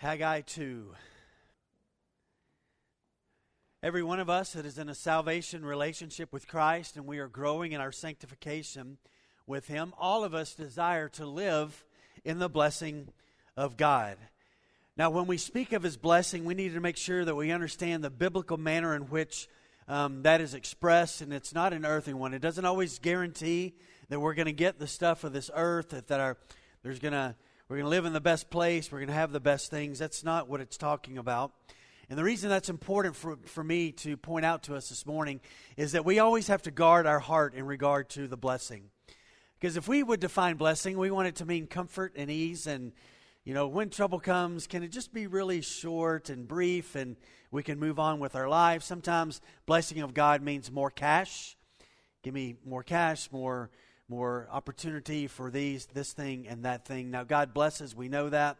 Haggai 2. Every one of us that is in a salvation relationship with Christ and we are growing in our sanctification with Him, all of us desire to live in the blessing of God. Now, when we speak of His blessing, we need to make sure that we understand the biblical manner in which um, that is expressed, and it's not an earthly one. It doesn't always guarantee that we're going to get the stuff of this earth, that, that our, there's going to we're going to live in the best place. We're going to have the best things. That's not what it's talking about. And the reason that's important for, for me to point out to us this morning is that we always have to guard our heart in regard to the blessing. Because if we would define blessing, we want it to mean comfort and ease. And, you know, when trouble comes, can it just be really short and brief and we can move on with our lives? Sometimes blessing of God means more cash. Give me more cash, more more opportunity for these, this thing, and that thing. Now, God blesses, we know that,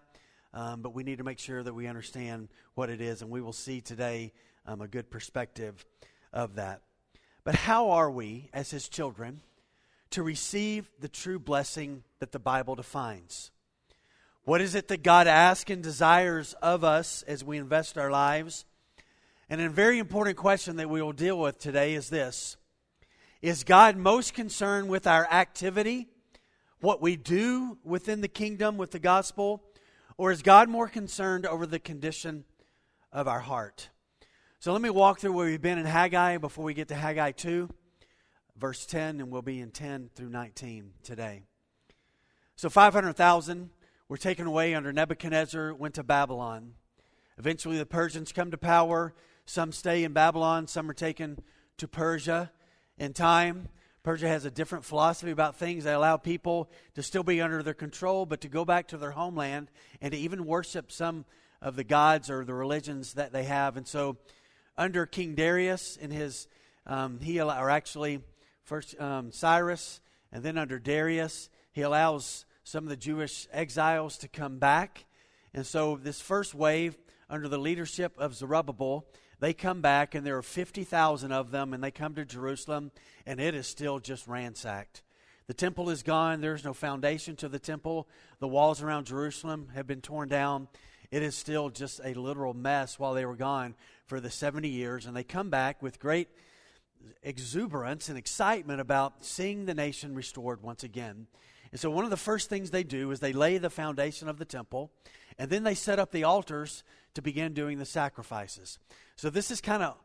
um, but we need to make sure that we understand what it is, and we will see today um, a good perspective of that. But how are we, as His children, to receive the true blessing that the Bible defines? What is it that God asks and desires of us as we invest our lives? And a very important question that we will deal with today is this is God most concerned with our activity, what we do within the kingdom with the gospel, or is God more concerned over the condition of our heart? So let me walk through where we've been in Haggai before we get to Haggai 2, verse 10, and we'll be in 10 through 19 today. So 500,000 were taken away under Nebuchadnezzar, went to Babylon. Eventually, the Persians come to power. Some stay in Babylon, some are taken to Persia in time. Persia has a different philosophy about things. They allow people to still be under their control, but to go back to their homeland and to even worship some of the gods or the religions that they have. And so, under King Darius and his, um, he or actually first um, Cyrus, and then under Darius, he allows some of the Jewish exiles to come back. And so, this first wave under the leadership of Zerubbabel they come back, and there are 50,000 of them, and they come to Jerusalem, and it is still just ransacked. The temple is gone. There's no foundation to the temple. The walls around Jerusalem have been torn down. It is still just a literal mess while they were gone for the 70 years. And they come back with great exuberance and excitement about seeing the nation restored once again. And so, one of the first things they do is they lay the foundation of the temple, and then they set up the altars to begin doing the sacrifices. So this is kind of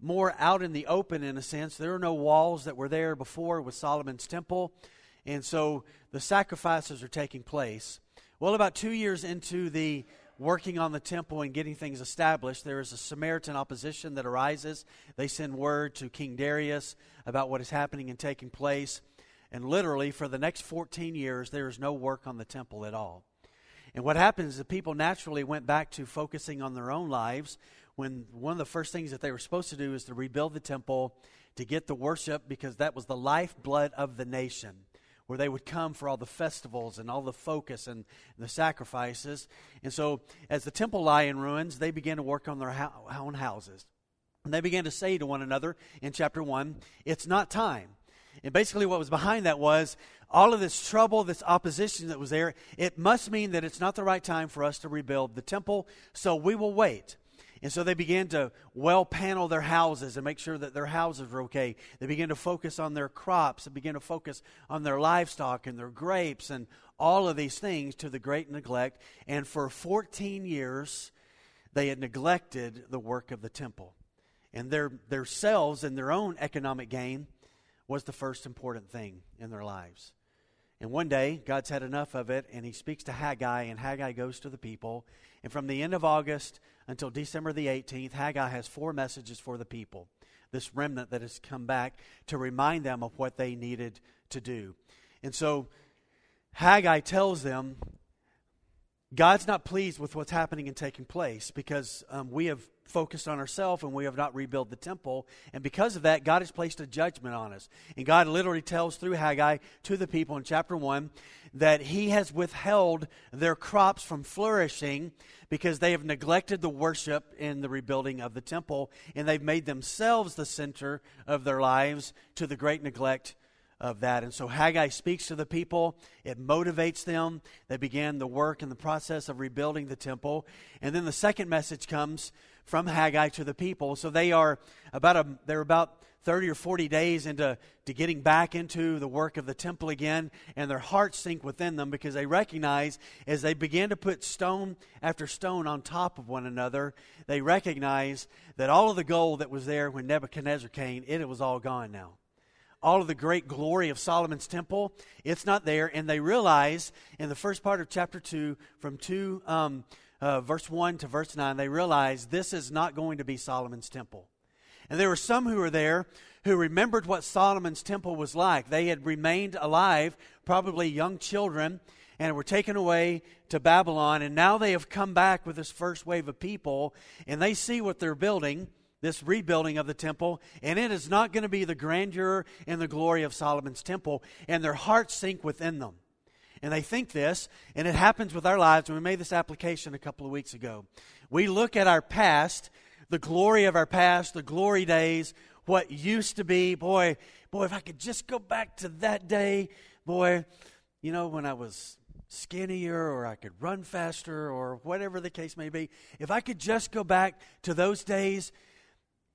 more out in the open in a sense. There are no walls that were there before with Solomon's temple. And so the sacrifices are taking place. Well, about two years into the working on the temple and getting things established, there is a Samaritan opposition that arises. They send word to King Darius about what is happening and taking place. And literally, for the next 14 years, there is no work on the temple at all. And what happens is the people naturally went back to focusing on their own lives when one of the first things that they were supposed to do is to rebuild the temple to get the worship because that was the lifeblood of the nation where they would come for all the festivals and all the focus and the sacrifices. And so, as the temple lie in ruins, they began to work on their own houses. And they began to say to one another in chapter 1, It's not time. And basically, what was behind that was all of this trouble, this opposition that was there. It must mean that it's not the right time for us to rebuild the temple, so we will wait. And so they began to well panel their houses and make sure that their houses were okay. They began to focus on their crops. They began to focus on their livestock and their grapes and all of these things to the great neglect. And for 14 years, they had neglected the work of the temple. And their, their selves and their own economic gain was the first important thing in their lives. And one day, God's had enough of it, and he speaks to Haggai, and Haggai goes to the people. And from the end of August until December the 18th, Haggai has four messages for the people, this remnant that has come back to remind them of what they needed to do. And so Haggai tells them God's not pleased with what's happening and taking place because um, we have focused on ourselves and we have not rebuilt the temple. And because of that, God has placed a judgment on us. And God literally tells through Haggai to the people in chapter 1 that He has withheld their crops from flourishing because they have neglected the worship in the rebuilding of the temple and they've made themselves the center of their lives to the great neglect of that. And so Haggai speaks to the people, it motivates them. They began the work and the process of rebuilding the temple. And then the second message comes from Haggai to the people. So they are about a they're about 30 or 40 days into to getting back into the work of the temple again, and their hearts sink within them because they recognize as they begin to put stone after stone on top of one another, they recognize that all of the gold that was there when Nebuchadnezzar came, it, it was all gone now all of the great glory of Solomon's temple, it's not there. And they realize in the first part of chapter 2, from 2, um, uh, verse 1 to verse 9, they realize this is not going to be Solomon's temple. And there were some who were there who remembered what Solomon's temple was like. They had remained alive, probably young children, and were taken away to Babylon. And now they have come back with this first wave of people, and they see what they're building this rebuilding of the temple, and it is not going to be the grandeur and the glory of Solomon's temple, and their hearts sink within them. And they think this, and it happens with our lives. And we made this application a couple of weeks ago. We look at our past, the glory of our past, the glory days, what used to be. Boy, boy, if I could just go back to that day, boy, you know, when I was skinnier or I could run faster or whatever the case may be. If I could just go back to those days,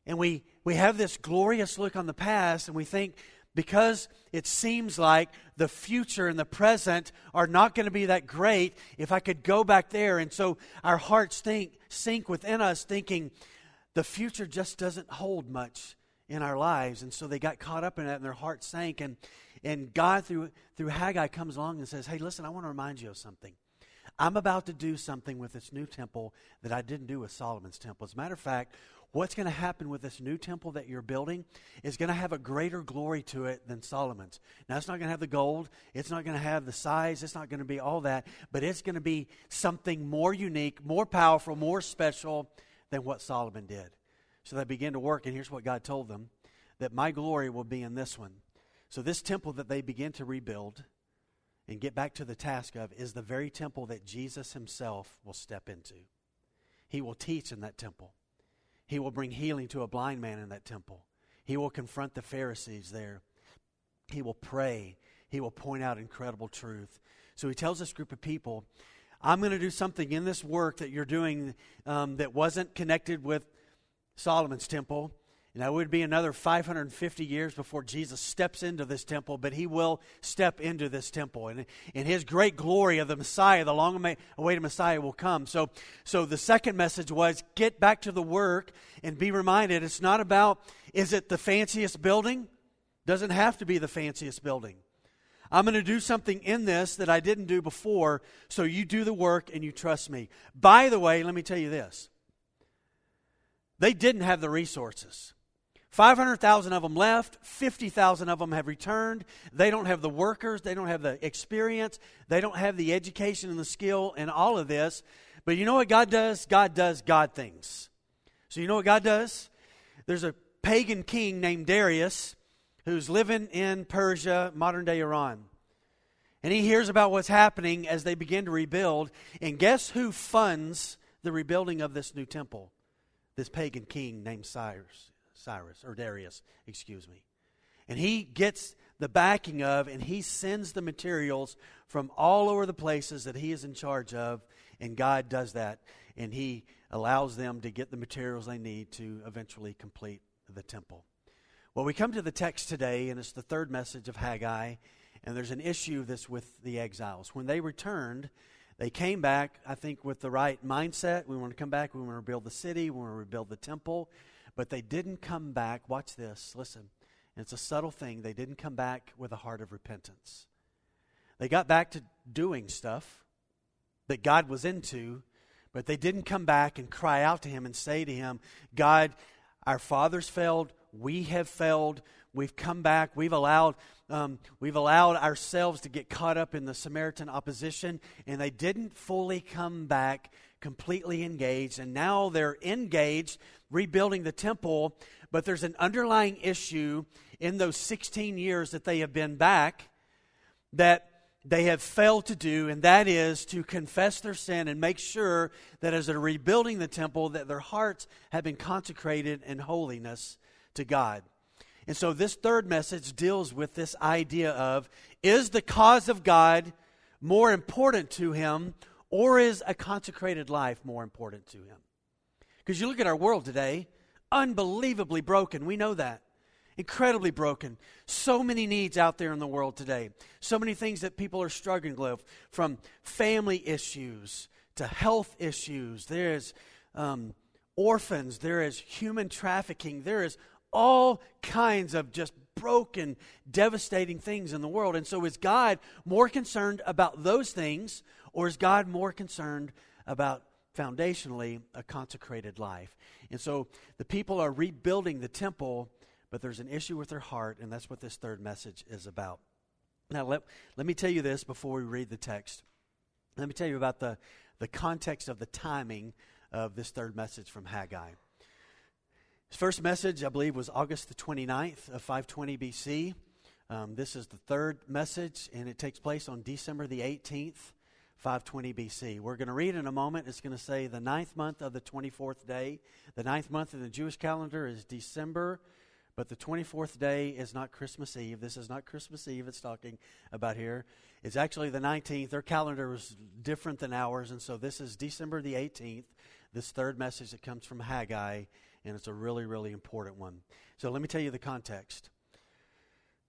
and we, we have this glorious look on the past, and we think because it seems like the future and the present are not going to be that great, if I could go back there. And so our hearts think, sink within us, thinking the future just doesn't hold much in our lives. And so they got caught up in that, and their hearts sank. And, and God, through, through Haggai, comes along and says, Hey, listen, I want to remind you of something. I'm about to do something with this new temple that I didn't do with Solomon's temple. As a matter of fact, what's going to happen with this new temple that you're building is going to have a greater glory to it than Solomon's. Now, it's not going to have the gold, it's not going to have the size, it's not going to be all that, but it's going to be something more unique, more powerful, more special than what Solomon did. So they began to work, and here's what God told them that my glory will be in this one. So, this temple that they begin to rebuild and get back to the task of is the very temple that Jesus himself will step into. He will teach in that temple. He will bring healing to a blind man in that temple. He will confront the Pharisees there. He will pray. He will point out incredible truth. So he tells this group of people, I'm going to do something in this work that you're doing um, that wasn't connected with Solomon's temple. And that would be another 550 years before Jesus steps into this temple, but he will step into this temple. And in his great glory of the Messiah, the long awaited Messiah will come. So, so the second message was get back to the work and be reminded it's not about, is it the fanciest building? Doesn't have to be the fanciest building. I'm going to do something in this that I didn't do before, so you do the work and you trust me. By the way, let me tell you this they didn't have the resources. 500,000 of them left, 50,000 of them have returned. They don't have the workers, they don't have the experience, they don't have the education and the skill and all of this. But you know what God does? God does God things. So you know what God does? There's a pagan king named Darius who's living in Persia, modern day Iran. And he hears about what's happening as they begin to rebuild. And guess who funds the rebuilding of this new temple? This pagan king named Cyrus. Cyrus, or Darius, excuse me. And he gets the backing of, and he sends the materials from all over the places that he is in charge of, and God does that, and he allows them to get the materials they need to eventually complete the temple. Well, we come to the text today, and it's the third message of Haggai, and there's an issue that's with the exiles. When they returned, they came back, I think, with the right mindset. We want to come back, we want to rebuild the city, we want to rebuild the temple. But they didn't come back. Watch this. Listen. It's a subtle thing. They didn't come back with a heart of repentance. They got back to doing stuff that God was into, but they didn't come back and cry out to Him and say to Him, God, our fathers failed. We have failed. We've come back. We've allowed, um, we've allowed ourselves to get caught up in the Samaritan opposition, and they didn't fully come back completely engaged. And now they're engaged rebuilding the temple, but there's an underlying issue in those 16 years that they have been back that they have failed to do, and that is to confess their sin and make sure that as they're rebuilding the temple, that their hearts have been consecrated in holiness to God. And so this third message deals with this idea of is the cause of God more important to him or is a consecrated life more important to him? Because you look at our world today, unbelievably broken. We know that. Incredibly broken. So many needs out there in the world today. So many things that people are struggling with, from family issues to health issues. There is um, orphans. There is human trafficking. There is all kinds of just broken, devastating things in the world. And so, is God more concerned about those things, or is God more concerned about foundationally a consecrated life? And so, the people are rebuilding the temple, but there's an issue with their heart, and that's what this third message is about. Now, let, let me tell you this before we read the text. Let me tell you about the, the context of the timing of this third message from Haggai. His first message, I believe, was August the 29th of 520 BC. Um, this is the third message, and it takes place on December the 18th, 520 BC. We're going to read in a moment. It's going to say the ninth month of the 24th day. The ninth month in the Jewish calendar is December, but the 24th day is not Christmas Eve. This is not Christmas Eve it's talking about here. It's actually the 19th. Their calendar is different than ours, and so this is December the 18th, this third message that comes from Haggai and it's a really, really important one. So let me tell you the context.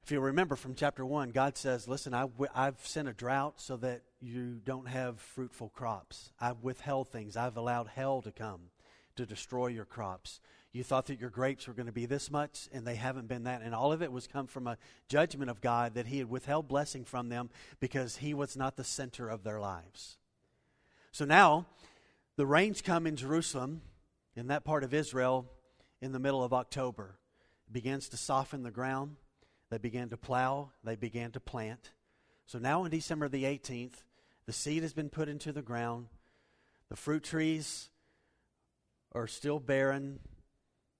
If you remember from chapter 1, God says, Listen, I w- I've sent a drought so that you don't have fruitful crops. I've withheld things. I've allowed hell to come to destroy your crops. You thought that your grapes were going to be this much, and they haven't been that. And all of it was come from a judgment of God that He had withheld blessing from them because He was not the center of their lives. So now, the rains come in Jerusalem, in that part of Israel in the middle of October. It begins to soften the ground. They began to plow. They began to plant. So now on December the 18th, the seed has been put into the ground. The fruit trees are still barren.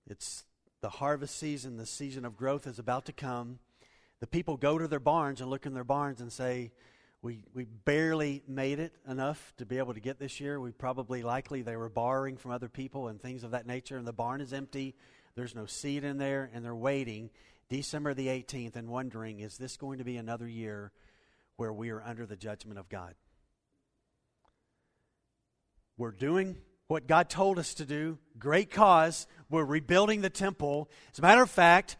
It's the harvest season, the season of growth is about to come. The people go to their barns and look in their barns and say, we, we barely made it enough to be able to get this year. We probably likely they were borrowing from other people and things of that nature, and the barn is empty. There's no seed in there, and they're waiting December the 18th and wondering, is this going to be another year where we are under the judgment of God? We're doing what God told us to do. Great cause. We're rebuilding the temple. As a matter of fact,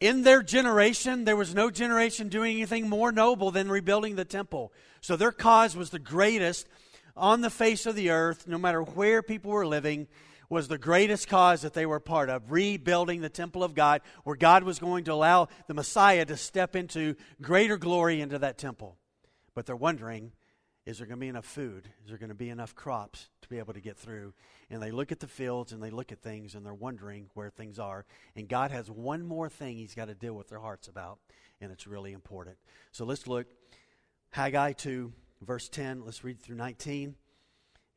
in their generation, there was no generation doing anything more noble than rebuilding the temple. So their cause was the greatest on the face of the earth, no matter where people were living, was the greatest cause that they were part of, rebuilding the temple of God, where God was going to allow the Messiah to step into greater glory into that temple. But they're wondering, is there going to be enough food? Is there going to be enough crops to be able to get through? And they look at the fields and they look at things and they're wondering where things are. And God has one more thing He's got to deal with their hearts about, and it's really important. So let's look. Haggai 2, verse 10. Let's read through 19,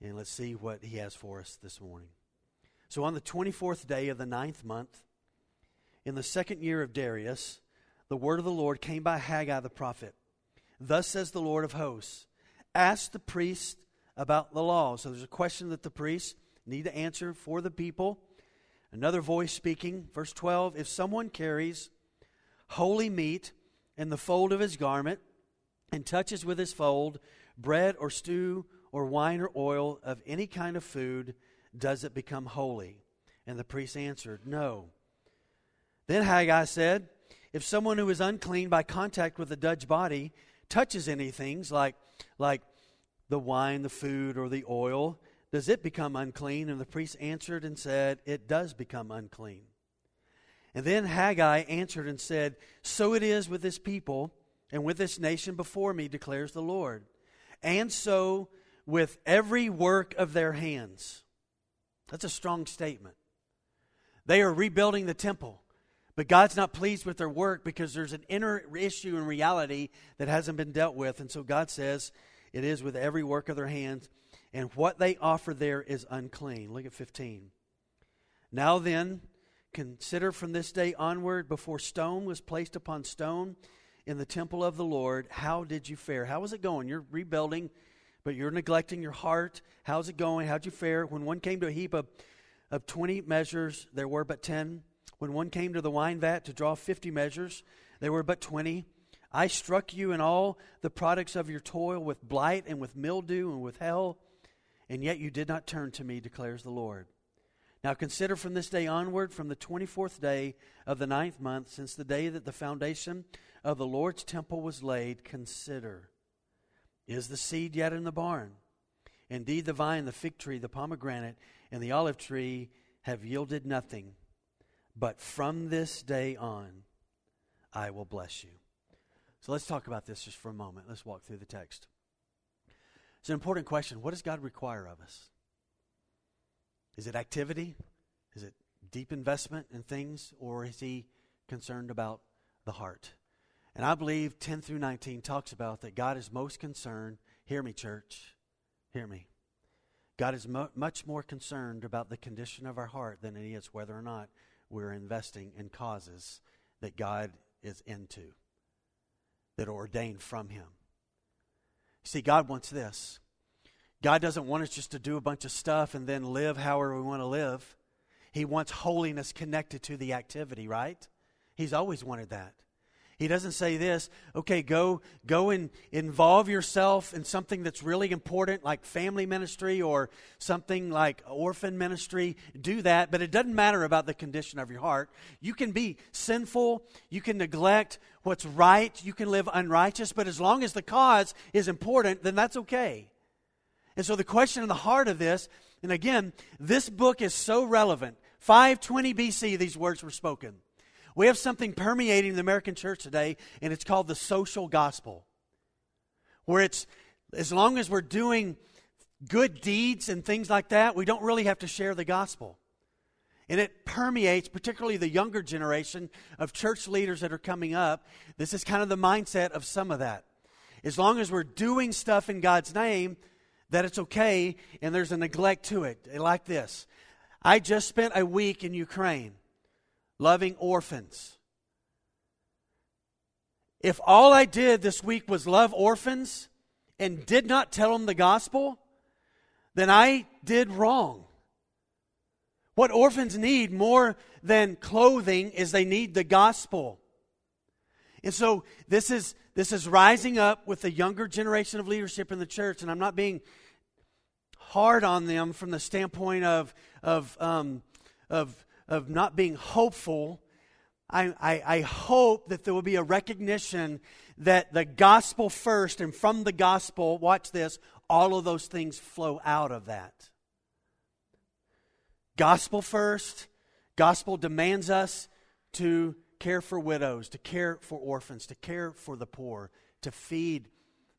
and let's see what He has for us this morning. So on the 24th day of the ninth month, in the second year of Darius, the word of the Lord came by Haggai the prophet. Thus says the Lord of hosts ask the priest about the law. So there's a question that the priests need to answer for the people. Another voice speaking, verse 12 If someone carries holy meat in the fold of his garment and touches with his fold bread or stew or wine or oil of any kind of food, does it become holy? And the priest answered, No. Then Haggai said, If someone who is unclean by contact with a dead body touches anything like like the wine, the food, or the oil, does it become unclean? And the priest answered and said, It does become unclean. And then Haggai answered and said, So it is with this people and with this nation before me, declares the Lord. And so with every work of their hands. That's a strong statement. They are rebuilding the temple. But God's not pleased with their work because there's an inner issue in reality that hasn't been dealt with. And so God says it is with every work of their hands, and what they offer there is unclean. Look at 15. Now then, consider from this day onward, before stone was placed upon stone in the temple of the Lord, how did you fare? How was it going? You're rebuilding, but you're neglecting your heart. How's it going? How'd you fare? When one came to a heap of, of 20 measures, there were but 10 When one came to the wine vat to draw fifty measures, there were but twenty. I struck you and all the products of your toil with blight and with mildew and with hell, and yet you did not turn to me, declares the Lord. Now consider from this day onward, from the 24th day of the ninth month, since the day that the foundation of the Lord's temple was laid, consider Is the seed yet in the barn? Indeed, the vine, the fig tree, the pomegranate, and the olive tree have yielded nothing. But from this day on, I will bless you. So let's talk about this just for a moment. Let's walk through the text. It's an important question. What does God require of us? Is it activity? Is it deep investment in things? Or is He concerned about the heart? And I believe 10 through 19 talks about that God is most concerned. Hear me, church. Hear me. God is mo- much more concerned about the condition of our heart than He is whether or not we're investing in causes that God is into, that are ordained from Him. See, God wants this. God doesn't want us just to do a bunch of stuff and then live however we want to live. He wants holiness connected to the activity, right? He's always wanted that. He doesn't say this, okay, go go and involve yourself in something that's really important like family ministry or something like orphan ministry. Do that, but it doesn't matter about the condition of your heart. You can be sinful, you can neglect what's right, you can live unrighteous, but as long as the cause is important, then that's okay. And so the question in the heart of this, and again, this book is so relevant. 520 BC these words were spoken. We have something permeating the American church today, and it's called the social gospel. Where it's, as long as we're doing good deeds and things like that, we don't really have to share the gospel. And it permeates, particularly the younger generation of church leaders that are coming up. This is kind of the mindset of some of that. As long as we're doing stuff in God's name, that it's okay, and there's a neglect to it. Like this I just spent a week in Ukraine loving orphans. If all I did this week was love orphans and did not tell them the gospel, then I did wrong. What orphans need more than clothing is they need the gospel. And so this is this is rising up with the younger generation of leadership in the church, and I'm not being hard on them from the standpoint of of um, of of not being hopeful, I, I, I, hope that there will be a recognition that the gospel first, and from the gospel, watch this, all of those things flow out of that. Gospel first, gospel demands us to care for widows, to care for orphans, to care for the poor, to feed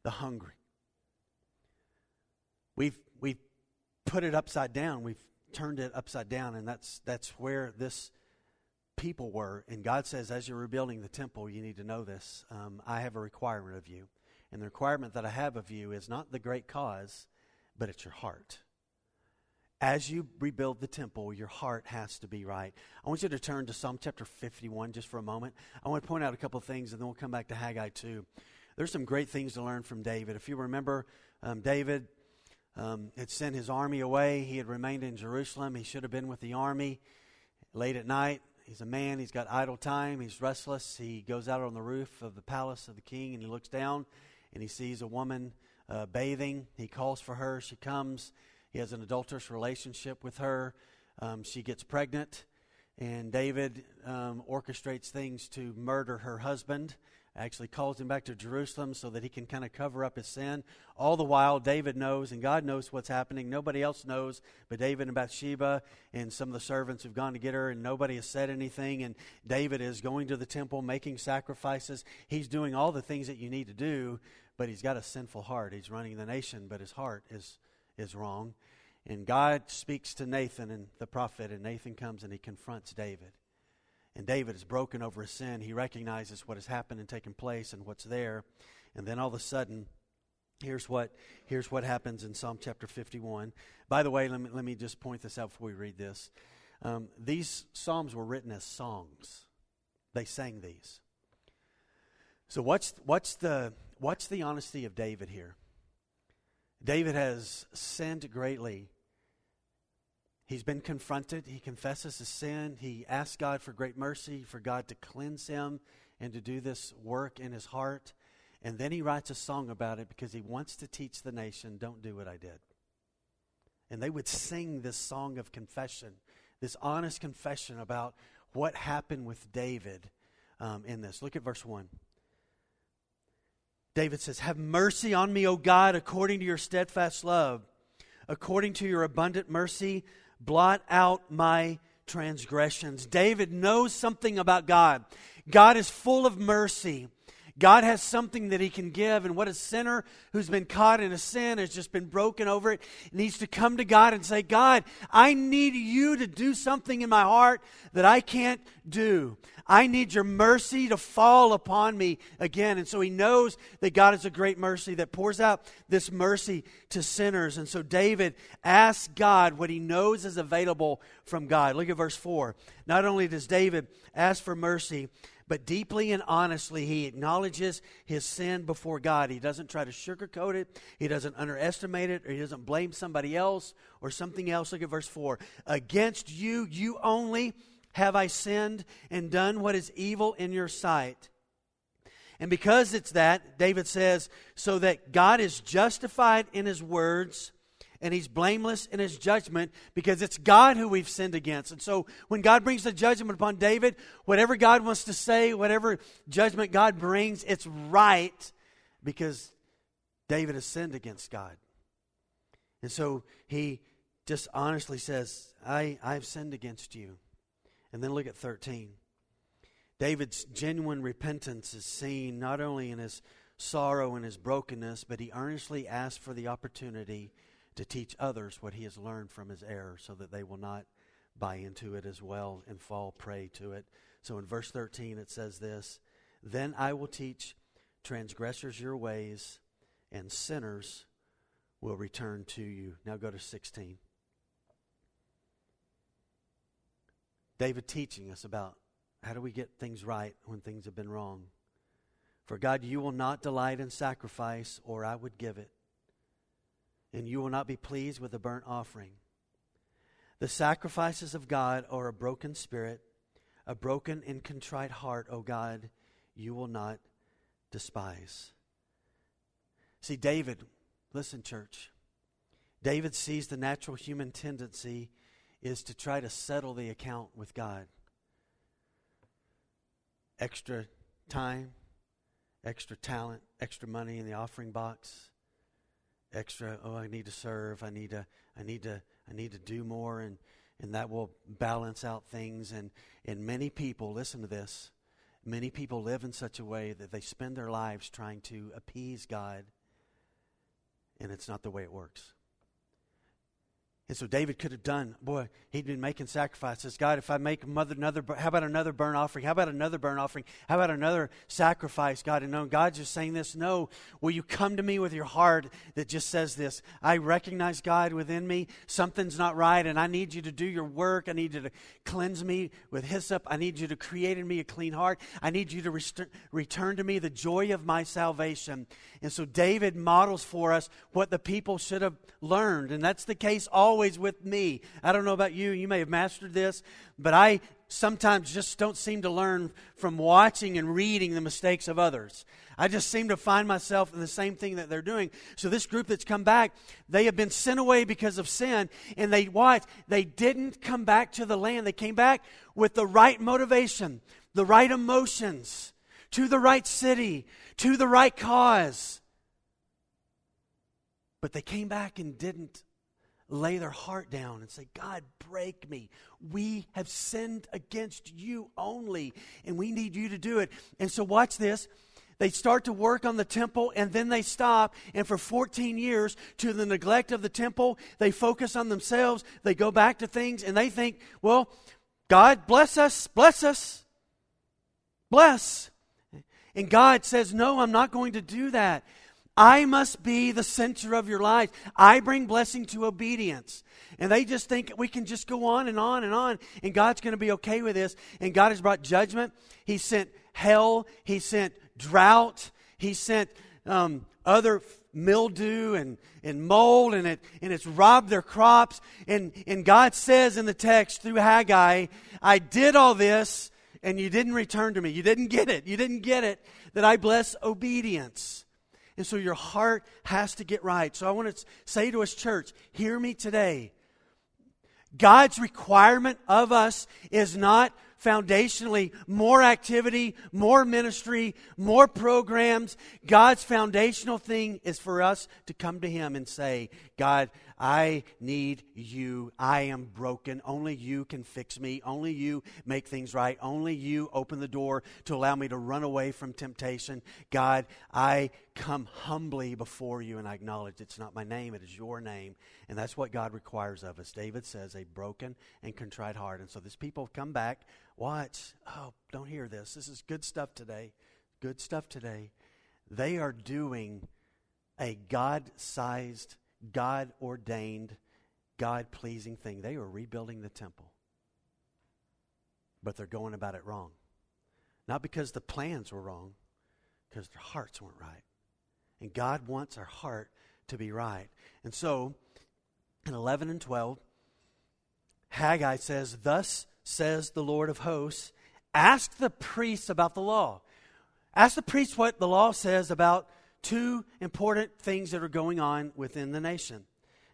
the hungry. We've, we've put it upside down. We've turned it upside down, and that's that's where this people were. And God says, as you're rebuilding the temple, you need to know this. Um, I have a requirement of you, and the requirement that I have of you is not the great cause, but it's your heart. As you rebuild the temple, your heart has to be right. I want you to turn to Psalm chapter 51 just for a moment. I want to point out a couple things, and then we'll come back to Haggai 2. There's some great things to learn from David. If you remember, um, David um, had sent his army away. He had remained in Jerusalem. He should have been with the army late at night. He's a man, he's got idle time, he's restless. He goes out on the roof of the palace of the king and he looks down and he sees a woman uh, bathing. He calls for her. She comes. He has an adulterous relationship with her. Um, she gets pregnant, and David um, orchestrates things to murder her husband actually calls him back to Jerusalem so that he can kind of cover up his sin. All the while, David knows and God knows what's happening. Nobody else knows but David and Bathsheba and some of the servants have gone to get her, and nobody has said anything. And David is going to the temple, making sacrifices. He's doing all the things that you need to do, but he's got a sinful heart. He's running the nation, but his heart is, is wrong. And God speaks to Nathan and the prophet, and Nathan comes and he confronts David. And David is broken over his sin. He recognizes what has happened and taken place and what's there. And then all of a sudden, here's what, here's what happens in Psalm chapter 51. By the way, let me, let me just point this out before we read this. Um, these Psalms were written as songs, they sang these. So, what's, what's, the, what's the honesty of David here? David has sinned greatly He's been confronted. He confesses his sin. He asks God for great mercy, for God to cleanse him and to do this work in his heart. And then he writes a song about it because he wants to teach the nation don't do what I did. And they would sing this song of confession, this honest confession about what happened with David um, in this. Look at verse 1. David says, Have mercy on me, O God, according to your steadfast love. According to your abundant mercy, blot out my transgressions. David knows something about God. God is full of mercy. God has something that He can give, and what a sinner who's been caught in a sin has just been broken over it needs to come to God and say, God, I need you to do something in my heart that I can't do. I need your mercy to fall upon me again. And so he knows that God is a great mercy that pours out this mercy to sinners. And so David asks God what he knows is available from God. Look at verse 4. Not only does David ask for mercy, but deeply and honestly, he acknowledges his sin before God. He doesn't try to sugarcoat it, he doesn't underestimate it, or he doesn't blame somebody else or something else. Look at verse 4. Against you, you only have I sinned and done what is evil in your sight. And because it's that, David says, so that God is justified in his words and he's blameless in his judgment because it's God who we've sinned against. And so when God brings the judgment upon David, whatever God wants to say, whatever judgment God brings, it's right because David has sinned against God. And so he just honestly says, I, I've sinned against you. And then look at 13. David's genuine repentance is seen not only in his sorrow and his brokenness, but he earnestly asks for the opportunity to teach others what he has learned from his error so that they will not buy into it as well and fall prey to it. So in verse 13 it says this Then I will teach transgressors your ways, and sinners will return to you. Now go to 16. David teaching us about how do we get things right when things have been wrong. For God, you will not delight in sacrifice, or I would give it and you will not be pleased with a burnt offering. The sacrifices of God are a broken spirit, a broken and contrite heart, O God, you will not despise. See, David, listen, church. David sees the natural human tendency is to try to settle the account with God. Extra time, extra talent, extra money in the offering box extra oh i need to serve. I need to i need to i need to do more. And and that will balance out things. And and many people listen to this many people live in such a way that they spend their lives trying to appease god and it's not the way it works and so David could have done, boy, he'd been making sacrifices. God, if I make mother another, how about another burnt offering? How about another burnt offering? How about another sacrifice, God? And no, God's just saying this. No, will you come to me with your heart that just says this? I recognize God within me. Something's not right, and I need you to do your work. I need you to cleanse me with hyssop. I need you to create in me a clean heart. I need you to rest- return to me the joy of my salvation. And so David models for us what the people should have learned. And that's the case always with me. I don't know about you, you may have mastered this, but I sometimes just don't seem to learn from watching and reading the mistakes of others. I just seem to find myself in the same thing that they're doing. So this group that's come back, they have been sent away because of sin, and they what? They didn't come back to the land. They came back with the right motivation, the right emotions, to the right city, to the right cause. But they came back and didn't lay their heart down and say, God, break me. We have sinned against you only, and we need you to do it. And so, watch this. They start to work on the temple and then they stop. And for 14 years, to the neglect of the temple, they focus on themselves. They go back to things and they think, well, God, bless us, bless us, bless. And God says, No, I'm not going to do that. I must be the center of your life. I bring blessing to obedience. And they just think we can just go on and on and on, and God's going to be okay with this. And God has brought judgment. He sent hell, He sent drought, He sent um, other mildew and, and mold and, it, and it's robbed their crops. And, and God says in the text through Haggai, I did all this and you didn't return to me. You didn't get it. You didn't get it that I bless obedience. And so your heart has to get right. So I want to say to us, church, hear me today. God's requirement of us is not foundationally more activity, more ministry, more programs. God's foundational thing is for us to come to Him and say, God, I need you. I am broken. Only you can fix me. Only you make things right. Only you open the door to allow me to run away from temptation. God, I come humbly before you and I acknowledge it's not my name, it is your name. And that's what God requires of us. David says, a broken and contrite heart. And so this people come back Watch. Oh, don't hear this. This is good stuff today. Good stuff today. They are doing a God sized, God ordained, God pleasing thing. They are rebuilding the temple. But they're going about it wrong. Not because the plans were wrong, because their hearts weren't right. And God wants our heart to be right. And so, in 11 and 12, Haggai says, Thus says the Lord of hosts, ask the priests about the law. Ask the priests what the law says about two important things that are going on within the nation.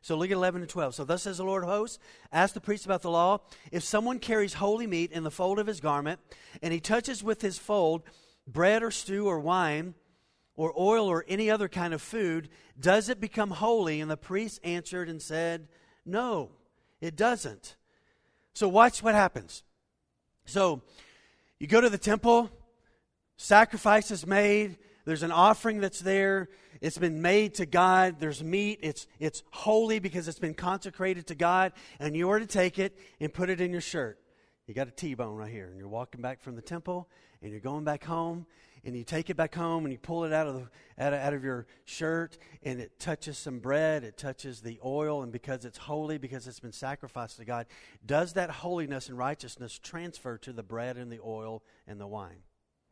So look at 11 and 12. So thus says the Lord of hosts, ask the priests about the law. If someone carries holy meat in the fold of his garment, and he touches with his fold bread or stew or wine, or oil or any other kind of food, does it become holy? And the priest answered and said, No, it doesn't. So, watch what happens. So, you go to the temple, sacrifice is made, there's an offering that's there. It's been made to God. There's meat. It's, it's holy because it's been consecrated to God. And you are to take it and put it in your shirt. You got a T bone right here. And you're walking back from the temple and you're going back home and you take it back home and you pull it out of, the, out of, out of your shirt and it touches some bread, it touches the oil, and because it's holy, because it's been sacrificed to God, does that holiness and righteousness transfer to the bread and the oil and the wine?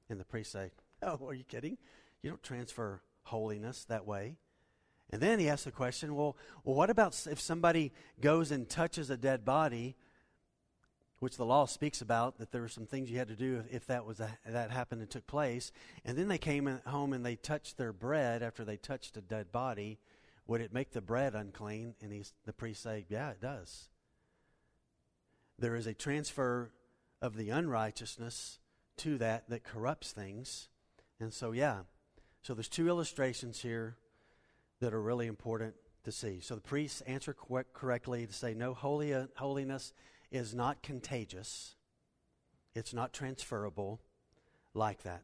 And the priest say, Oh, are you kidding? You don't transfer holiness that way. And then he asks the question, well, well, what about if somebody goes and touches a dead body? which the law speaks about that there were some things you had to do if, that was a, that happened and took place. And then they came home and they touched their bread after they touched a dead body. Would it make the bread unclean? And he's, the priest say, "Yeah, it does." There is a transfer of the unrighteousness to that that corrupts things, and so yeah. So there's two illustrations here that are really important to see. So the priests answer correctly to say, "No holy, uh, holiness." is not contagious, it's not transferable like that.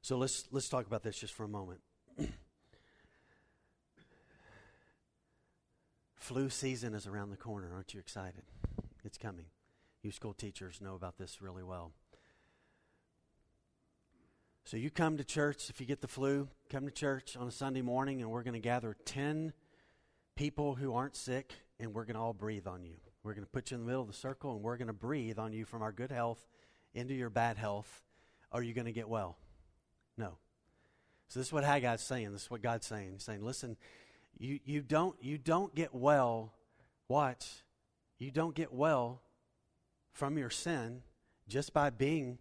So let's, let's talk about this just for a moment. Flu season is around the corner. Aren't you excited? It's coming. You school teachers know about this really well. So you come to church, if you get the flu, come to church on a Sunday morning, and we're going to gather 10 people who aren't sick, and we're going to all breathe on you. We're going to put you in the middle of the circle and we're going to breathe on you from our good health into your bad health. Are you going to get well? No. So this is what Haggai's saying. This is what God's saying. He's saying, listen, you, you don't you don't get well, watch, you don't get well from your sin just by being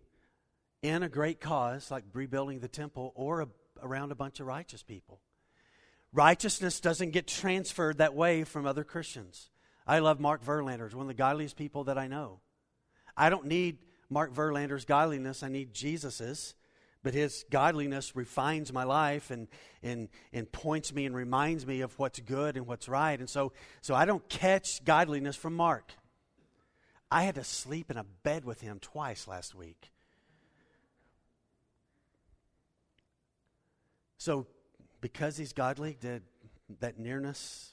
in a great cause like rebuilding the temple or a, around a bunch of righteous people. Righteousness doesn't get transferred that way from other Christians. I love Mark Verlander. He's one of the godliest people that I know. I don't need Mark Verlander's godliness, I need Jesus's. But his godliness refines my life and, and, and points me and reminds me of what's good and what's right. And so, so I don't catch godliness from Mark. I had to sleep in a bed with him twice last week. So, because he's godly, did that nearness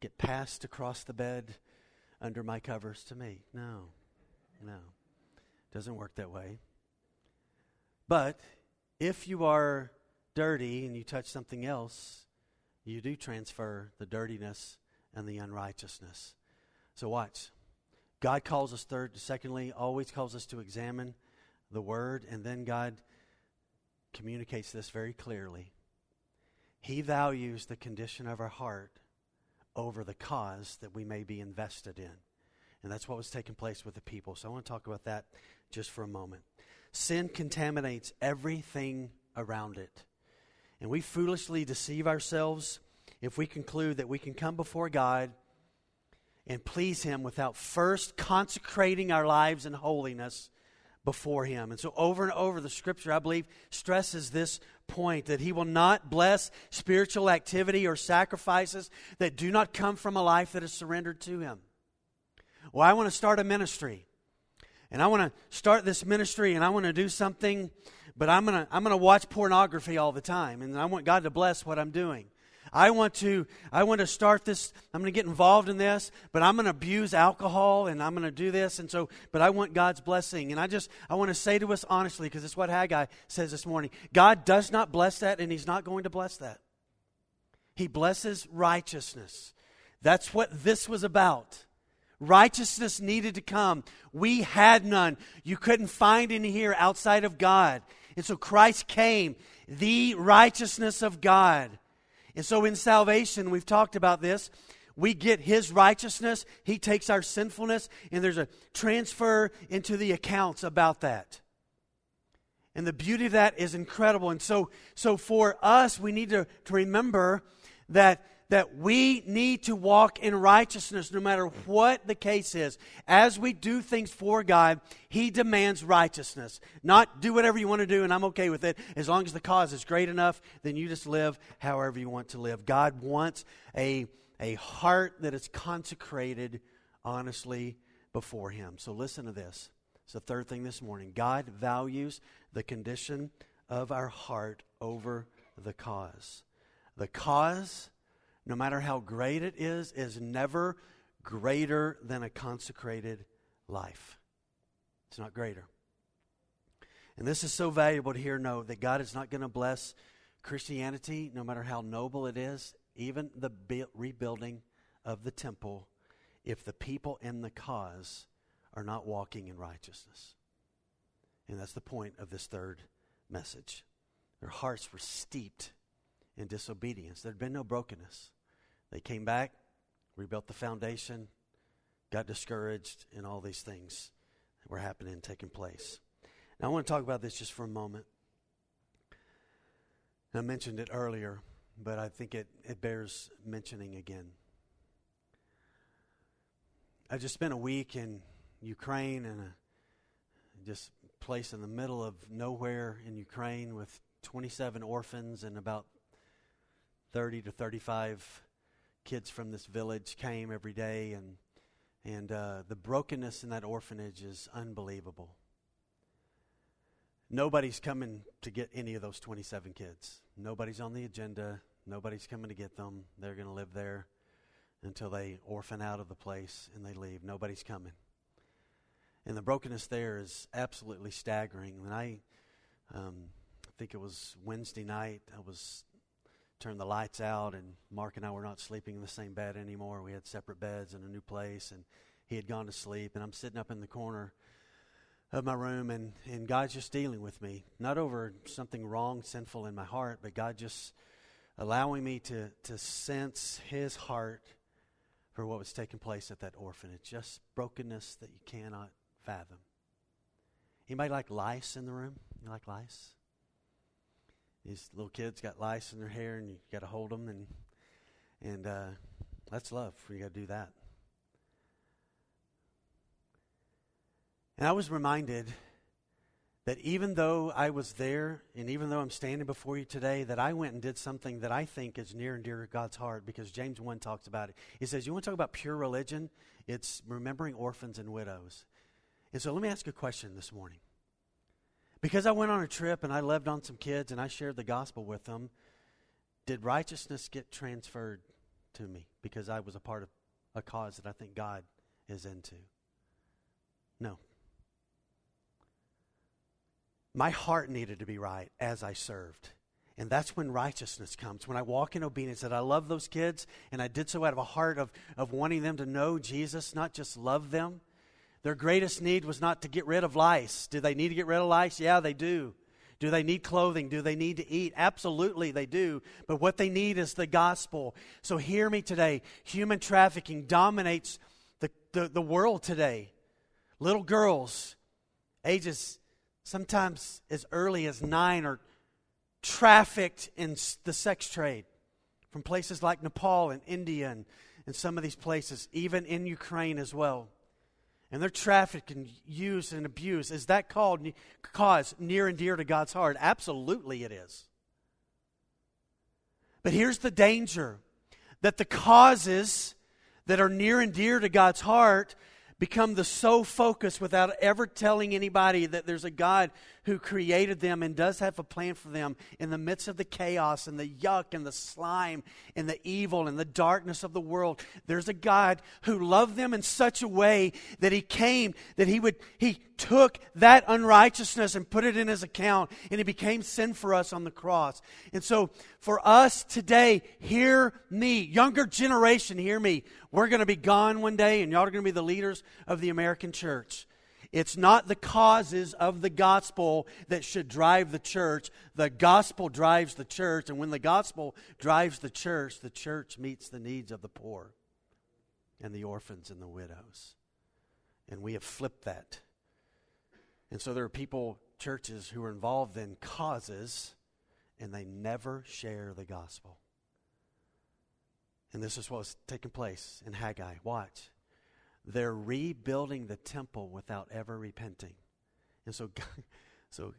get passed across the bed under my covers to me. No, no. Doesn't work that way. But if you are dirty and you touch something else, you do transfer the dirtiness and the unrighteousness. So watch. God calls us third, secondly, always calls us to examine the word, and then God communicates this very clearly. He values the condition of our heart over the cause that we may be invested in. And that's what was taking place with the people. So I want to talk about that just for a moment. Sin contaminates everything around it. And we foolishly deceive ourselves if we conclude that we can come before God and please Him without first consecrating our lives in holiness before Him. And so, over and over, the scripture, I believe, stresses this point that He will not bless spiritual activity or sacrifices that do not come from a life that is surrendered to Him. Well, I want to start a ministry. And I want to start this ministry and I want to do something, but I'm going to I'm going to watch pornography all the time and I want God to bless what I'm doing. I want to I want to start this I'm going to get involved in this, but I'm going to abuse alcohol and I'm going to do this and so but I want God's blessing. And I just I want to say to us honestly because it's what Haggai says this morning. God does not bless that and he's not going to bless that. He blesses righteousness. That's what this was about. Righteousness needed to come. We had none. You couldn't find any here outside of God. And so Christ came, the righteousness of God. And so in salvation, we've talked about this. We get his righteousness, he takes our sinfulness, and there's a transfer into the accounts about that. And the beauty of that is incredible. And so, so for us, we need to, to remember that that we need to walk in righteousness no matter what the case is. As we do things for God, He demands righteousness. Not do whatever you want to do and I'm okay with it. As long as the cause is great enough, then you just live however you want to live. God wants a, a heart that is consecrated honestly before Him. So listen to this. It's the third thing this morning. God values the condition of our heart over the cause. The cause no matter how great it is, is never greater than a consecrated life. It's not greater. And this is so valuable to hear know that God is not going to bless Christianity, no matter how noble it is, even the be- rebuilding of the temple, if the people in the cause are not walking in righteousness. And that's the point of this third message. Their hearts were steeped in disobedience. There had been no brokenness. They came back, rebuilt the foundation, got discouraged, and all these things were happening and taking place. Now, I want to talk about this just for a moment. I mentioned it earlier, but I think it, it bears mentioning again. I just spent a week in Ukraine and a just place in the middle of nowhere in Ukraine with 27 orphans and about 30 to 35 kids from this village came every day, and and uh, the brokenness in that orphanage is unbelievable. Nobody's coming to get any of those 27 kids. Nobody's on the agenda. Nobody's coming to get them. They're going to live there until they orphan out of the place and they leave. Nobody's coming. And the brokenness there is absolutely staggering. And I, um, I think it was Wednesday night, I was turned the lights out, and Mark and I were not sleeping in the same bed anymore. We had separate beds in a new place, and he had gone to sleep. And I'm sitting up in the corner of my room, and, and God's just dealing with me. Not over something wrong, sinful in my heart, but God just allowing me to, to sense His heart for what was taking place at that orphanage. Just brokenness that you cannot fathom. Anybody like lice in the room? You like lice? These little kids got lice in their hair, and you got to hold them, and and uh, that's love. You got to do that. And I was reminded that even though I was there, and even though I'm standing before you today, that I went and did something that I think is near and dear to God's heart, because James one talks about it. He says, "You want to talk about pure religion? It's remembering orphans and widows." And so, let me ask you a question this morning. Because I went on a trip and I loved on some kids and I shared the gospel with them, did righteousness get transferred to me because I was a part of a cause that I think God is into? No. My heart needed to be right as I served. And that's when righteousness comes. When I walk in obedience, that I love those kids, and I did so out of a heart of, of wanting them to know Jesus, not just love them, their greatest need was not to get rid of lice. Do they need to get rid of lice? Yeah, they do. Do they need clothing? Do they need to eat? Absolutely, they do. But what they need is the gospel. So hear me today. Human trafficking dominates the, the, the world today. Little girls, ages sometimes as early as nine, are trafficked in the sex trade from places like Nepal and India and, and some of these places, even in Ukraine as well and they're trafficked and used and abused, is that called cause near and dear to God's heart? Absolutely it is. But here's the danger that the causes that are near and dear to God's heart become the sole focus without ever telling anybody that there's a God who created them and does have a plan for them in the midst of the chaos and the yuck and the slime and the evil and the darkness of the world. There's a God who loved them in such a way that he came, that he would, he took that unrighteousness and put it in his account and he became sin for us on the cross. And so for us today, hear me, younger generation, hear me. We're going to be gone one day and y'all are going to be the leaders of the American church. It's not the causes of the gospel that should drive the church. The gospel drives the church. And when the gospel drives the church, the church meets the needs of the poor and the orphans and the widows. And we have flipped that. And so there are people, churches, who are involved in causes and they never share the gospel. And this is what's taking place in Haggai. Watch. They're rebuilding the temple without ever repenting. And so, so,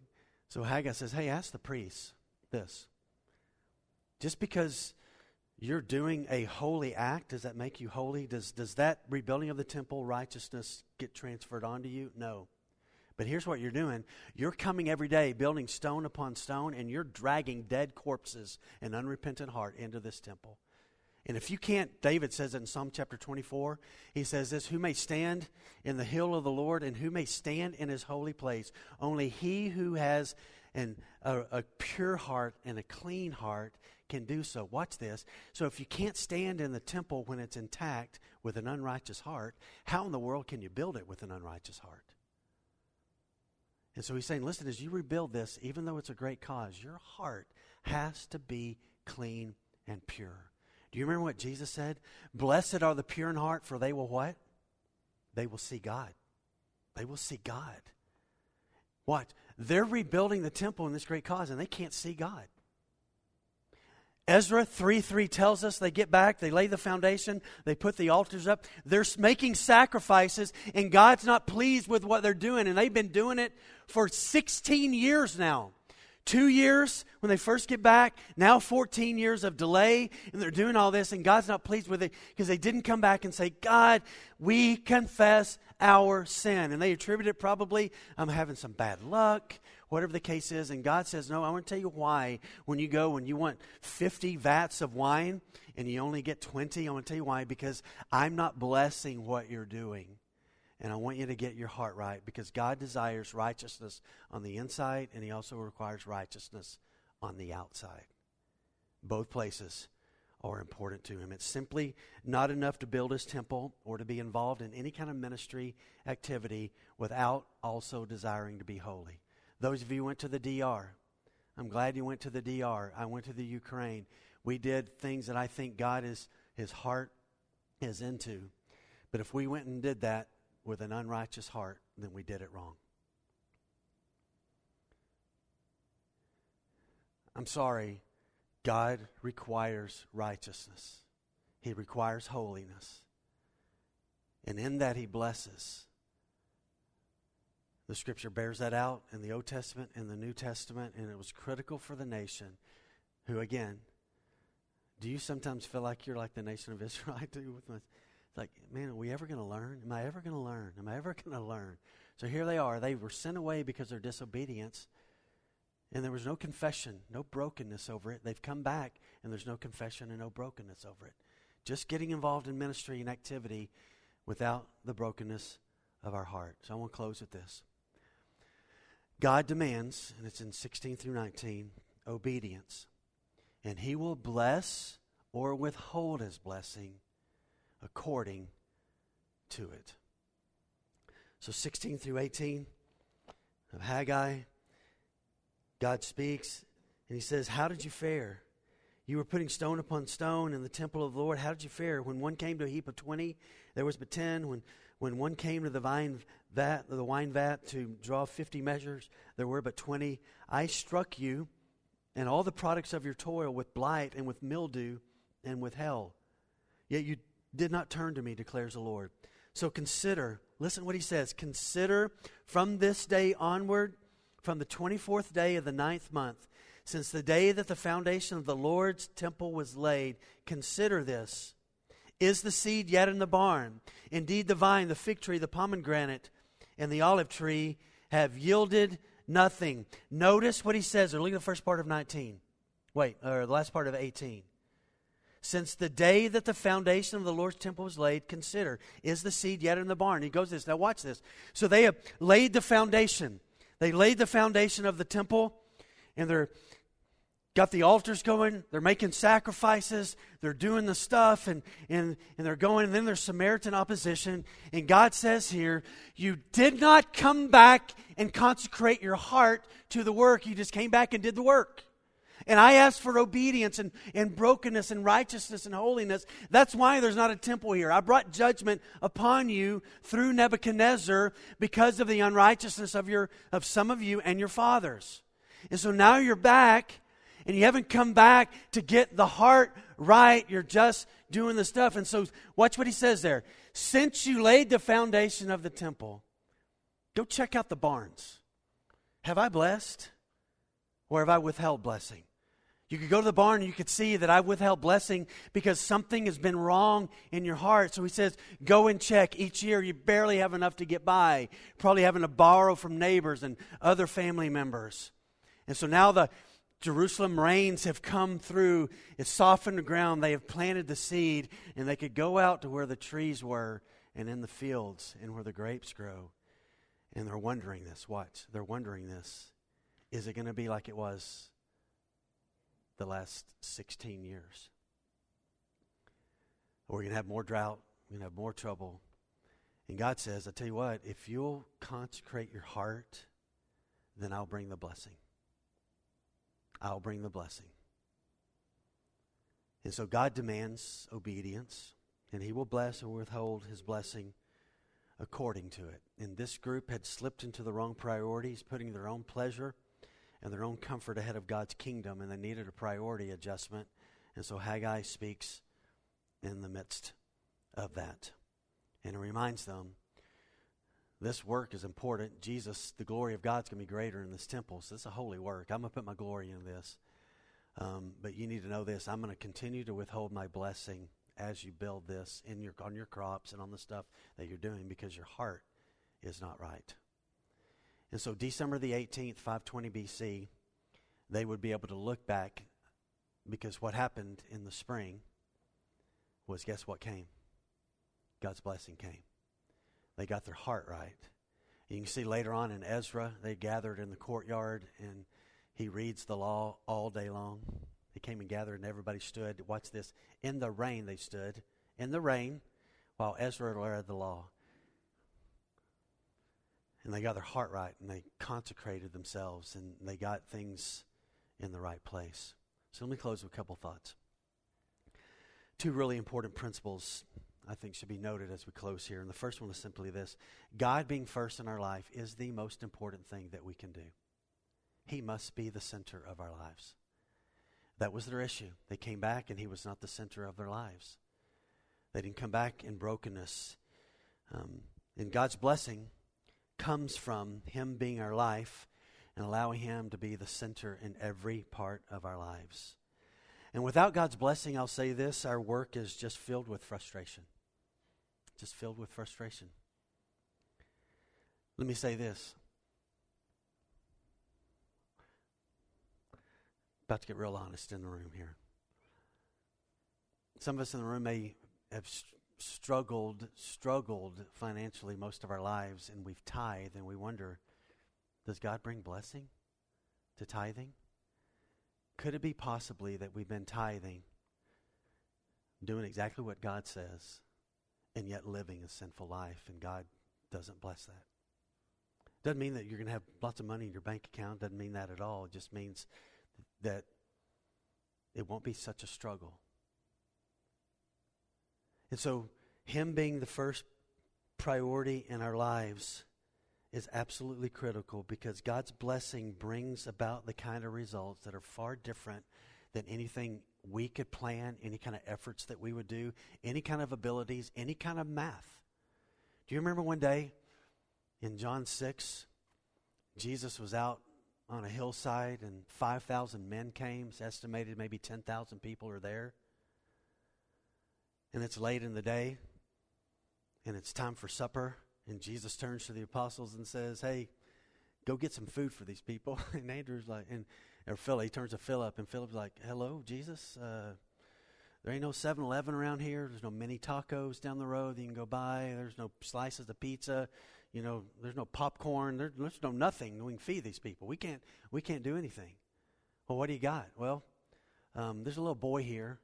so Haggai says, hey, ask the priests this. Just because you're doing a holy act, does that make you holy? Does, does that rebuilding of the temple, righteousness, get transferred onto you? No. But here's what you're doing you're coming every day, building stone upon stone, and you're dragging dead corpses and unrepentant heart into this temple. And if you can't, David says it in Psalm chapter 24. He says this Who may stand in the hill of the Lord and who may stand in his holy place? Only he who has an, a, a pure heart and a clean heart can do so. Watch this. So if you can't stand in the temple when it's intact with an unrighteous heart, how in the world can you build it with an unrighteous heart? And so he's saying, listen, as you rebuild this, even though it's a great cause, your heart has to be clean and pure. Do you remember what Jesus said? Blessed are the pure in heart, for they will what? They will see God. They will see God. What? They're rebuilding the temple in this great cause, and they can't see God. Ezra 3 3 tells us they get back, they lay the foundation, they put the altars up. They're making sacrifices, and God's not pleased with what they're doing, and they've been doing it for 16 years now. Two years when they first get back, now 14 years of delay, and they're doing all this, and God's not pleased with it because they didn't come back and say, God, we confess our sin. And they attribute it probably, I'm having some bad luck, whatever the case is. And God says, No, I want to tell you why. When you go and you want 50 vats of wine and you only get 20, I want to tell you why. Because I'm not blessing what you're doing. And I want you to get your heart right because God desires righteousness on the inside and He also requires righteousness on the outside. Both places are important to Him. It's simply not enough to build His temple or to be involved in any kind of ministry activity without also desiring to be holy. Those of you who went to the DR, I'm glad you went to the DR. I went to the Ukraine. We did things that I think God is, His heart is into. But if we went and did that, with an unrighteous heart, then we did it wrong. I'm sorry, God requires righteousness, He requires holiness. And in that, He blesses. The scripture bears that out in the Old Testament and the New Testament, and it was critical for the nation who, again, do you sometimes feel like you're like the nation of Israel? I do with my like, man, are we ever going to learn? Am I ever going to learn? Am I ever going to learn? So here they are. They were sent away because of their disobedience, and there was no confession, no brokenness over it. They've come back, and there's no confession and no brokenness over it. Just getting involved in ministry and activity without the brokenness of our heart. So I want to close with this. God demands, and it's in 16 through 19, obedience. And he will bless or withhold his blessing according to it. So 16 through 18 of Haggai, God speaks and he says, How did you fare? You were putting stone upon stone in the temple of the Lord. How did you fare? When one came to a heap of twenty, there was but ten. When, when one came to the vine vat, the wine vat to draw fifty measures, there were but twenty. I struck you and all the products of your toil with blight and with mildew and with hell. Yet you did not turn to me, declares the Lord. So consider, listen what he says consider from this day onward, from the 24th day of the ninth month, since the day that the foundation of the Lord's temple was laid, consider this. Is the seed yet in the barn? Indeed, the vine, the fig tree, the pomegranate, and the olive tree have yielded nothing. Notice what he says, or look at the first part of 19. Wait, or the last part of 18. Since the day that the foundation of the Lord's temple was laid, consider, is the seed yet in the barn? He goes this. Now watch this. So they have laid the foundation. They laid the foundation of the temple, and they're got the altars going they're making sacrifices they're doing the stuff and, and, and they're going and then there's samaritan opposition and god says here you did not come back and consecrate your heart to the work you just came back and did the work and i ask for obedience and, and brokenness and righteousness and holiness that's why there's not a temple here i brought judgment upon you through nebuchadnezzar because of the unrighteousness of your of some of you and your fathers and so now you're back and you haven't come back to get the heart right. You're just doing the stuff. And so, watch what he says there. Since you laid the foundation of the temple, go check out the barns. Have I blessed or have I withheld blessing? You could go to the barn and you could see that I've withheld blessing because something has been wrong in your heart. So he says, go and check. Each year you barely have enough to get by, probably having to borrow from neighbors and other family members. And so now the, Jerusalem rains have come through, it's softened the ground, they have planted the seed, and they could go out to where the trees were and in the fields and where the grapes grow. And they're wondering this. Watch. They're wondering this. Is it going to be like it was the last 16 years? We're going to have more drought, we're going to have more trouble. And God says, I tell you what, if you'll consecrate your heart, then I'll bring the blessing. I'll bring the blessing. And so God demands obedience, and He will bless or withhold His blessing according to it. And this group had slipped into the wrong priorities, putting their own pleasure and their own comfort ahead of God's kingdom, and they needed a priority adjustment. And so Haggai speaks in the midst of that. And it reminds them this work is important. Jesus, the glory of God's going to be greater in this temple. So it's a holy work. I'm going to put my glory in this. Um, but you need to know this. I'm going to continue to withhold my blessing as you build this in your on your crops and on the stuff that you're doing because your heart is not right. And so December the 18th, 520 BC, they would be able to look back because what happened in the spring was guess what came? God's blessing came. They got their heart right. You can see later on in Ezra, they gathered in the courtyard and he reads the law all day long. They came and gathered and everybody stood. Watch this. In the rain, they stood. In the rain while Ezra read the law. And they got their heart right and they consecrated themselves and they got things in the right place. So let me close with a couple thoughts. Two really important principles I think should be noted as we close here. And the first one is simply this God being first in our life is the most important thing that we can do. He must be the center of our lives. That was their issue. They came back and He was not the center of their lives. They didn't come back in brokenness. Um, and God's blessing comes from Him being our life and allowing Him to be the center in every part of our lives. And without God's blessing, I'll say this our work is just filled with frustration just filled with frustration. Let me say this. About to get real honest in the room here. Some of us in the room may have struggled, struggled financially most of our lives, and we've tithed, and we wonder, does God bring blessing to tithing? Could it be possibly that we've been tithing, doing exactly what God says, and yet living a sinful life, and God doesn't bless that. Doesn't mean that you're going to have lots of money in your bank account. Doesn't mean that at all. It just means that it won't be such a struggle. And so, Him being the first priority in our lives is absolutely critical because God's blessing brings about the kind of results that are far different than anything we could plan, any kind of efforts that we would do, any kind of abilities, any kind of math. Do you remember one day in John 6, Jesus was out on a hillside and 5,000 men came. It's estimated maybe 10,000 people are there. And it's late in the day and it's time for supper. And Jesus turns to the apostles and says, Hey, go get some food for these people. And Andrew's like, and or Philip, he turns to Philip, and Philip's like, Hello, Jesus. Uh, there ain't no 7 Eleven around here. There's no mini tacos down the road that you can go buy. There's no slices of pizza. You know, there's no popcorn. There, there's no nothing. We can feed these people. We can't, we can't do anything. Well, what do you got? Well, um, there's a little boy here.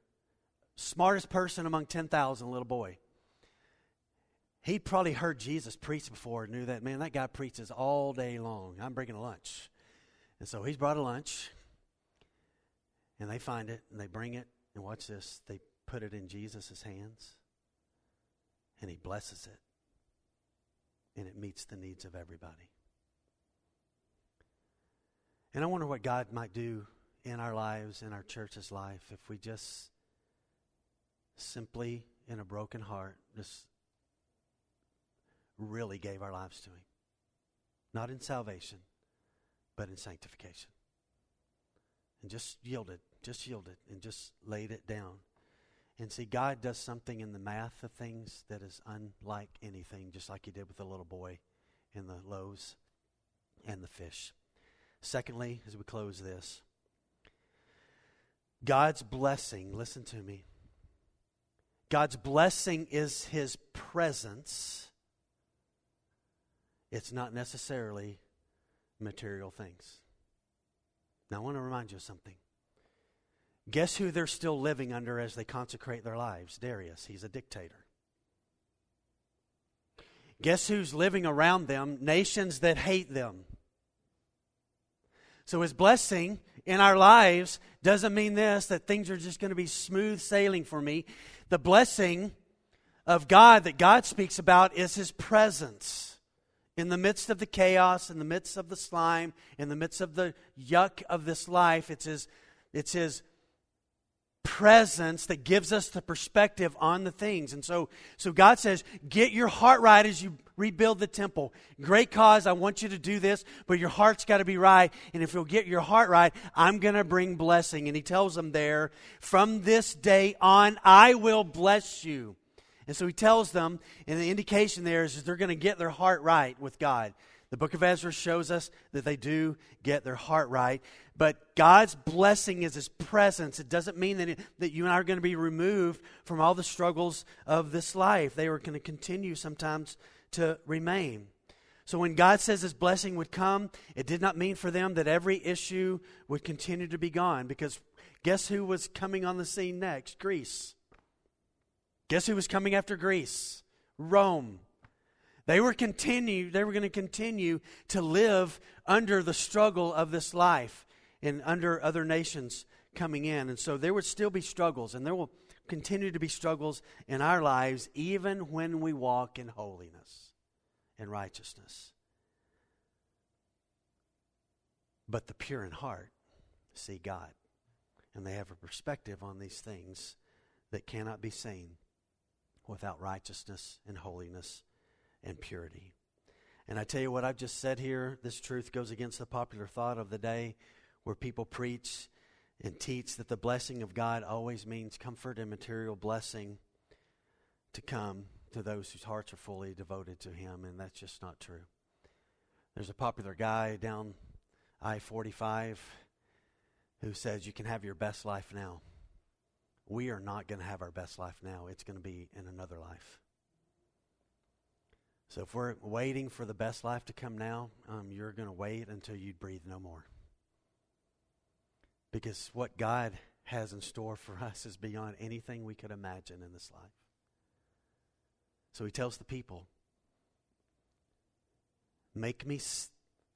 Smartest person among 10,000, little boy. He'd probably heard Jesus preach before and knew that, man, that guy preaches all day long. I'm bringing a lunch. And so he's brought a lunch, and they find it, and they bring it, and watch this. They put it in Jesus' hands, and he blesses it, and it meets the needs of everybody. And I wonder what God might do in our lives, in our church's life, if we just simply, in a broken heart, just really gave our lives to Him. Not in salvation, but in sanctification. And just yielded, just yielded, and just laid it down. And see, God does something in the math of things that is unlike anything, just like He did with the little boy and the loaves and the fish. Secondly, as we close this, God's blessing, listen to me. God's blessing is His presence it's not necessarily material things. Now, I want to remind you of something. Guess who they're still living under as they consecrate their lives? Darius. He's a dictator. Guess who's living around them? Nations that hate them. So, his blessing in our lives doesn't mean this that things are just going to be smooth sailing for me. The blessing of God that God speaks about is his presence in the midst of the chaos, in the midst of the slime, in the midst of the yuck of this life, it's His, it's his presence that gives us the perspective on the things. And so, so God says, get your heart right as you rebuild the temple. Great cause, I want you to do this, but your heart's got to be right. And if you'll get your heart right, I'm going to bring blessing. And he tells them there, from this day on, I will bless you. And so he tells them, and the indication there is they're going to get their heart right with God. The book of Ezra shows us that they do get their heart right. But God's blessing is his presence. It doesn't mean that, it, that you and I are going to be removed from all the struggles of this life. They are going to continue sometimes to remain. So when God says his blessing would come, it did not mean for them that every issue would continue to be gone. Because guess who was coming on the scene next? Greece. Guess who was coming after Greece? Rome. They were continue they were going to continue to live under the struggle of this life and under other nations coming in. And so there would still be struggles and there will continue to be struggles in our lives even when we walk in holiness and righteousness. But the pure in heart see God and they have a perspective on these things that cannot be seen without righteousness and holiness and purity. And I tell you what I've just said here, this truth goes against the popular thought of the day where people preach and teach that the blessing of God always means comfort and material blessing to come to those whose hearts are fully devoted to Him, and that's just not true. There's a popular guy down I 45 who says you can have your best life now we are not going to have our best life now. It's going to be in another life. So if we're waiting for the best life to come now, um, you're going to wait until you breathe no more. Because what God has in store for us is beyond anything we could imagine in this life. So he tells the people, Make me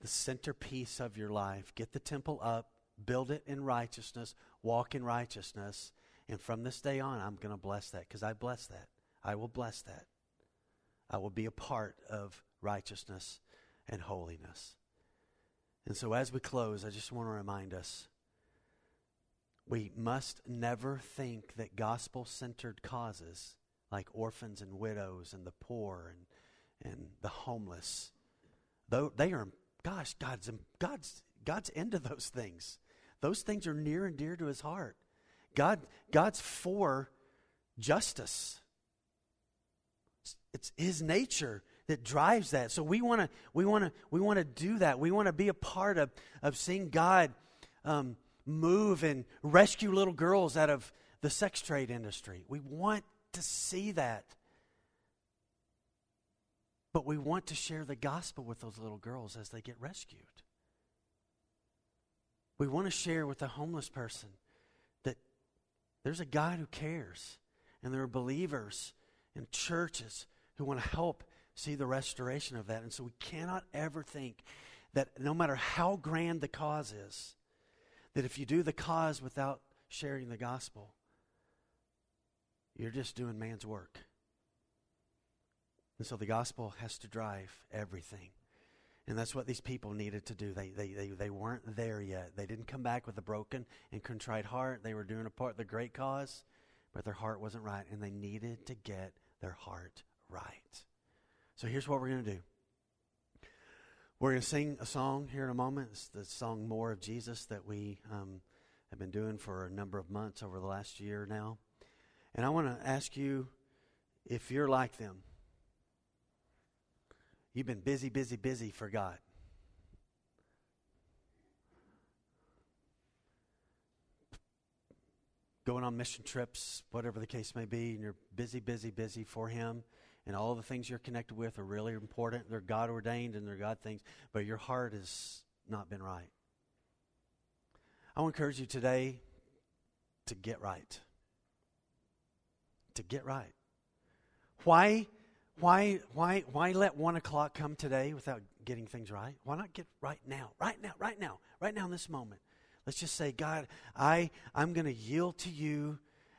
the centerpiece of your life. Get the temple up, build it in righteousness, walk in righteousness. And from this day on, I'm going to bless that because I bless that. I will bless that. I will be a part of righteousness and holiness. And so, as we close, I just want to remind us we must never think that gospel centered causes like orphans and widows and the poor and, and the homeless, though they are, gosh, God's, God's, God's into those things. Those things are near and dear to his heart. God, God's for justice. It's his nature that drives that. So we want to we want to we want to do that. We want to be a part of of seeing God um, move and rescue little girls out of the sex trade industry. We want to see that. But we want to share the gospel with those little girls as they get rescued. We want to share with the homeless person that there's a God who cares, and there are believers and churches who want to help see the restoration of that. And so we cannot ever think that no matter how grand the cause is, that if you do the cause without sharing the gospel, you're just doing man's work. And so the gospel has to drive everything. And that's what these people needed to do. They, they, they, they weren't there yet. They didn't come back with a broken and contrite heart. They were doing a part of the great cause, but their heart wasn't right, and they needed to get their heart right. So here's what we're going to do we're going to sing a song here in a moment. It's the song More of Jesus that we um, have been doing for a number of months over the last year now. And I want to ask you if you're like them. You've been busy, busy, busy for God. Going on mission trips, whatever the case may be, and you're busy, busy, busy for Him and all the things you're connected with are really important. They're God ordained and they're God things, but your heart has not been right. I want to encourage you today to get right. To get right. Why, why, why, why let one o'clock come today without getting things right? Why not get right now? Right now, right now, right now in this moment. Let's just say, God, I, I'm going to yield to you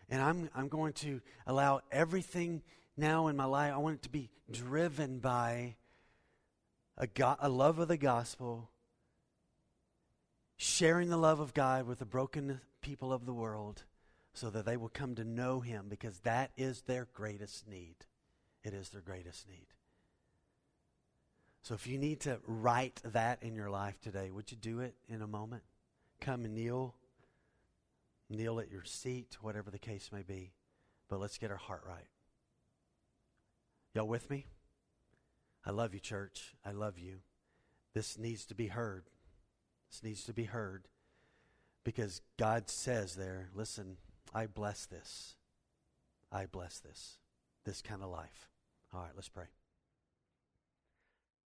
and I'm, I'm going to allow everything now in my life, I want it to be driven by a, go- a love of the gospel, sharing the love of God with the broken people of the world so that they will come to know Him because that is their greatest need. It is their greatest need. So if you need to write that in your life today, would you do it in a moment? Come and kneel. Kneel at your seat, whatever the case may be. But let's get our heart right. Y'all with me? I love you, church. I love you. This needs to be heard. This needs to be heard because God says there, listen, I bless this. I bless this, this kind of life. All right, let's pray.